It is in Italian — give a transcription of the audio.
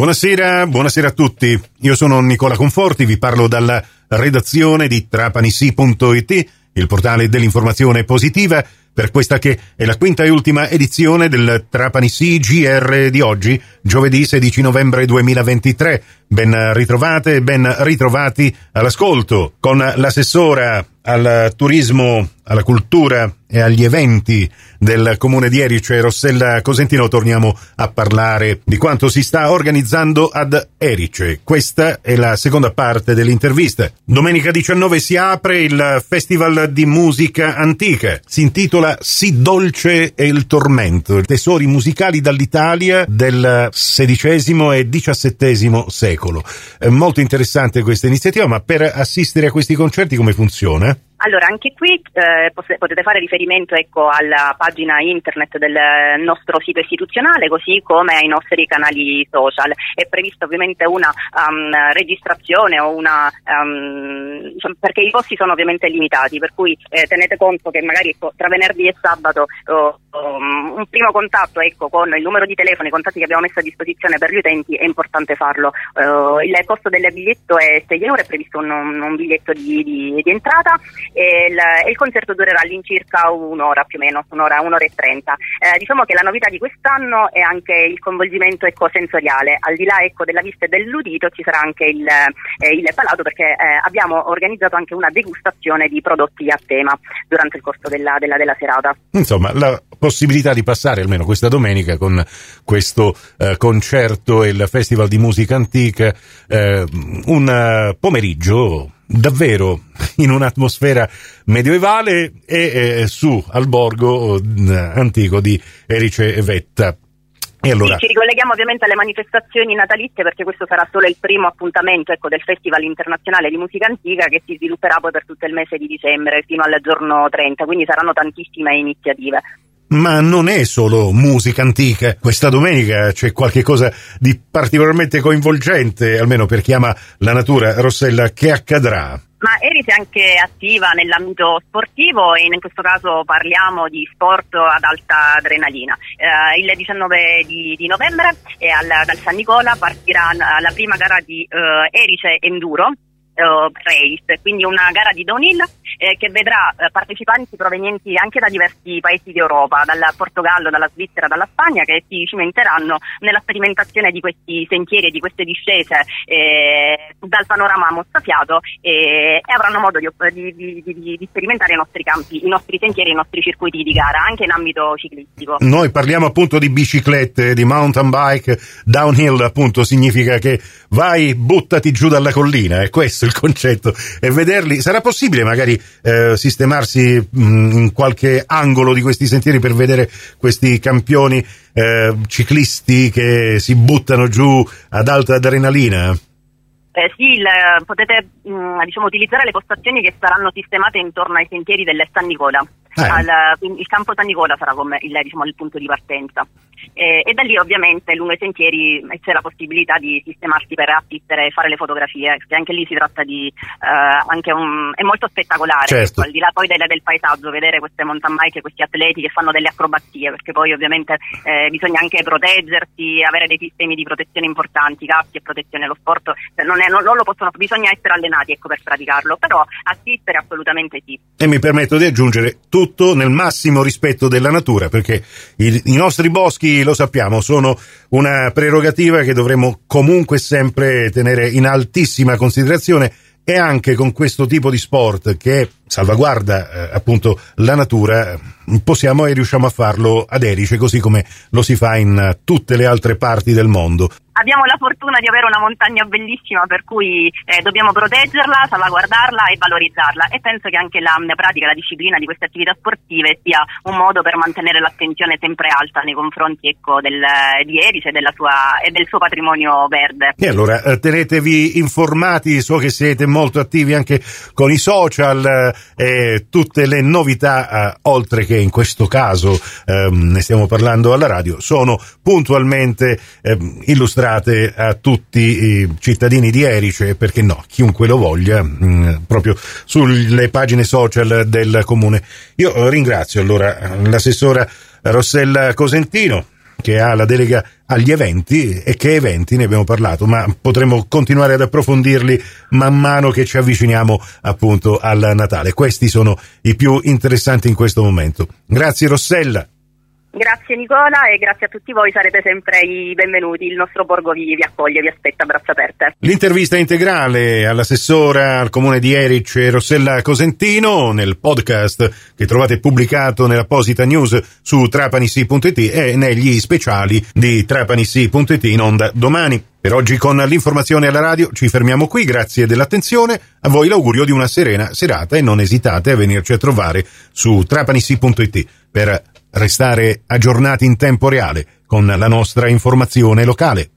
Buonasera, buonasera a tutti. Io sono Nicola Conforti, vi parlo dalla redazione di trapanisi.it, il portale dell'informazione positiva, per questa che è la quinta e ultima edizione del Trapani GR di oggi, giovedì 16 novembre 2023. Ben ritrovate e ben ritrovati all'ascolto con l'assessora al turismo, alla cultura e agli eventi del comune di Erice, Rossella Cosentino, torniamo a parlare di quanto si sta organizzando ad Erice. Questa è la seconda parte dell'intervista. Domenica 19 si apre il Festival di Musica Antica. Si intitola Si dolce e il tormento, tesori musicali dall'Italia del XVI e XVII secolo. È molto interessante questa iniziativa, ma per assistere a questi concerti come funziona? Allora, anche qui eh, potete fare riferimento ecco, alla pagina internet del nostro sito istituzionale, così come ai nostri canali social. È prevista ovviamente una um, registrazione o una, um, perché i posti sono ovviamente limitati, per cui eh, tenete conto che magari ecco, tra venerdì e sabato oh, um, un primo contatto ecco, con il numero di telefono, i contatti che abbiamo messo a disposizione per gli utenti, è importante farlo. Uh, il costo del biglietto è 6 euro, è previsto un, un biglietto di, di, di entrata e il, il, concerto durerà all'incirca un'ora più o meno, un'ora, un'ora e trenta. Eh, diciamo che la novità di quest'anno è anche il coinvolgimento ecosensoriale, al di là ecco, della vista e dell'udito ci sarà anche il, eh, il palato perché eh, abbiamo organizzato anche una degustazione di prodotti a tema durante il corso della, della, della serata. Insomma, la possibilità di passare almeno questa domenica con questo eh, concerto e il Festival di Musica Antica, eh, un eh, pomeriggio davvero in un'atmosfera medievale e eh, su al borgo eh, antico di Erice Vetta. E allora... Sì, ci ricolleghiamo ovviamente alle manifestazioni natalizie perché questo sarà solo il primo appuntamento ecco, del Festival internazionale di musica antica che si svilupperà poi per tutto il mese di dicembre fino al giorno 30, quindi saranno tantissime iniziative. Ma non è solo musica antica. Questa domenica c'è qualche cosa di particolarmente coinvolgente, almeno per chi ama la natura. Rossella, che accadrà? Ma Eris è anche attiva nell'ambito sportivo e in questo caso parliamo di sport ad alta adrenalina. Eh, il 19 di, di novembre al, dal San Nicola partirà la prima gara di eh, Erice Enduro uh, Race, quindi una gara di downhill eh, che vedrà eh, partecipanti provenienti anche da diversi paesi d'Europa, dal Portogallo, dalla Svizzera, dalla Spagna, che si cimenteranno nella sperimentazione di questi sentieri e di queste discese eh, dal panorama mozzafiato e avranno modo di, di, di, di, sperimentare i nostri campi, i nostri sentieri, i nostri circuiti di gara, anche in ambito ciclistico. Noi parliamo appunto di biciclette, di mountain bike, downhill appunto significa che vai, buttati giù dalla collina, è questo il concetto, e vederli, sarà possibile magari eh, sistemarsi mh, in qualche angolo di questi sentieri per vedere questi campioni eh, ciclisti che si buttano giù ad alta adrenalina? Eh, sì, il, potete mh, mm, diciamo, utilizzare le postazioni che saranno sistemate intorno ai sentieri del San Nicola. Eh. Al, il campo San Nicola sarà come il, diciamo, il punto di partenza. Eh, e da lì ovviamente lungo i sentieri c'è la possibilità di sistemarsi per assistere e fare le fotografie, perché anche lì si tratta di eh, un, è molto spettacolare, certo. al di là poi del, del, paesaggio, vedere queste mountain bike, questi atleti che fanno delle acrobazie, perché poi ovviamente eh, bisogna anche proteggersi, avere dei sistemi di protezione importanti, caschi e protezione, lo sport cioè non, è, non, non, lo possono, bisogna essere allenati ecco, per praticarlo, però assistere assolutamente sì. E mi permetto di aggiungere tutto nel massimo rispetto della natura, perché i, i nostri boschi lo sappiamo, sono una prerogativa che dovremmo comunque sempre tenere in altissima considerazione e anche con questo tipo di sport che salvaguarda eh, appunto la natura possiamo e riusciamo a farlo ad Erice così come lo si fa in tutte le altre parti del mondo abbiamo la fortuna di avere una montagna bellissima per cui eh, dobbiamo proteggerla, salvaguardarla e valorizzarla e penso che anche la, la pratica, la disciplina di queste attività sportive sia un modo per mantenere l'attenzione sempre alta nei confronti ecco, del, di Erice e, sua, e, del suo patrimonio verde. E allora eh, tenetevi informati, so che siete molto attivi anche con i social eh, tutte le novità, eh, oltre che in questo caso ehm, ne stiamo parlando alla radio, sono puntualmente ehm, illustrate a tutti i cittadini di Erice, e perché no, chiunque lo voglia, mh, mm, proprio sulle pagine social del comune. Io ringrazio allora l'assessora Rossella Cosentino che ha la delega agli eventi e che eventi ne abbiamo parlato, ma potremo continuare ad approfondirli man mano che ci avviciniamo appunto al Natale. Questi sono i più interessanti in questo momento. Grazie Rossella. Grazie Nicola e grazie a tutti voi, sarete sempre i benvenuti, il nostro Borgo vi, vi accoglie, vi aspetta a braccia aperte. L'intervista integrale all'assessora al comune di Eric Rossella Cosentino nel podcast che trovate pubblicato nell'apposita news su trapanissi.it e negli speciali di trapanissi.it in onda domani. Per oggi con l'informazione alla radio ci fermiamo qui, grazie dell'attenzione, a voi l'augurio di una serena serata e non esitate a venirci a trovare su trapanissi.it per restare aggiornati in tempo reale con la nostra informazione locale.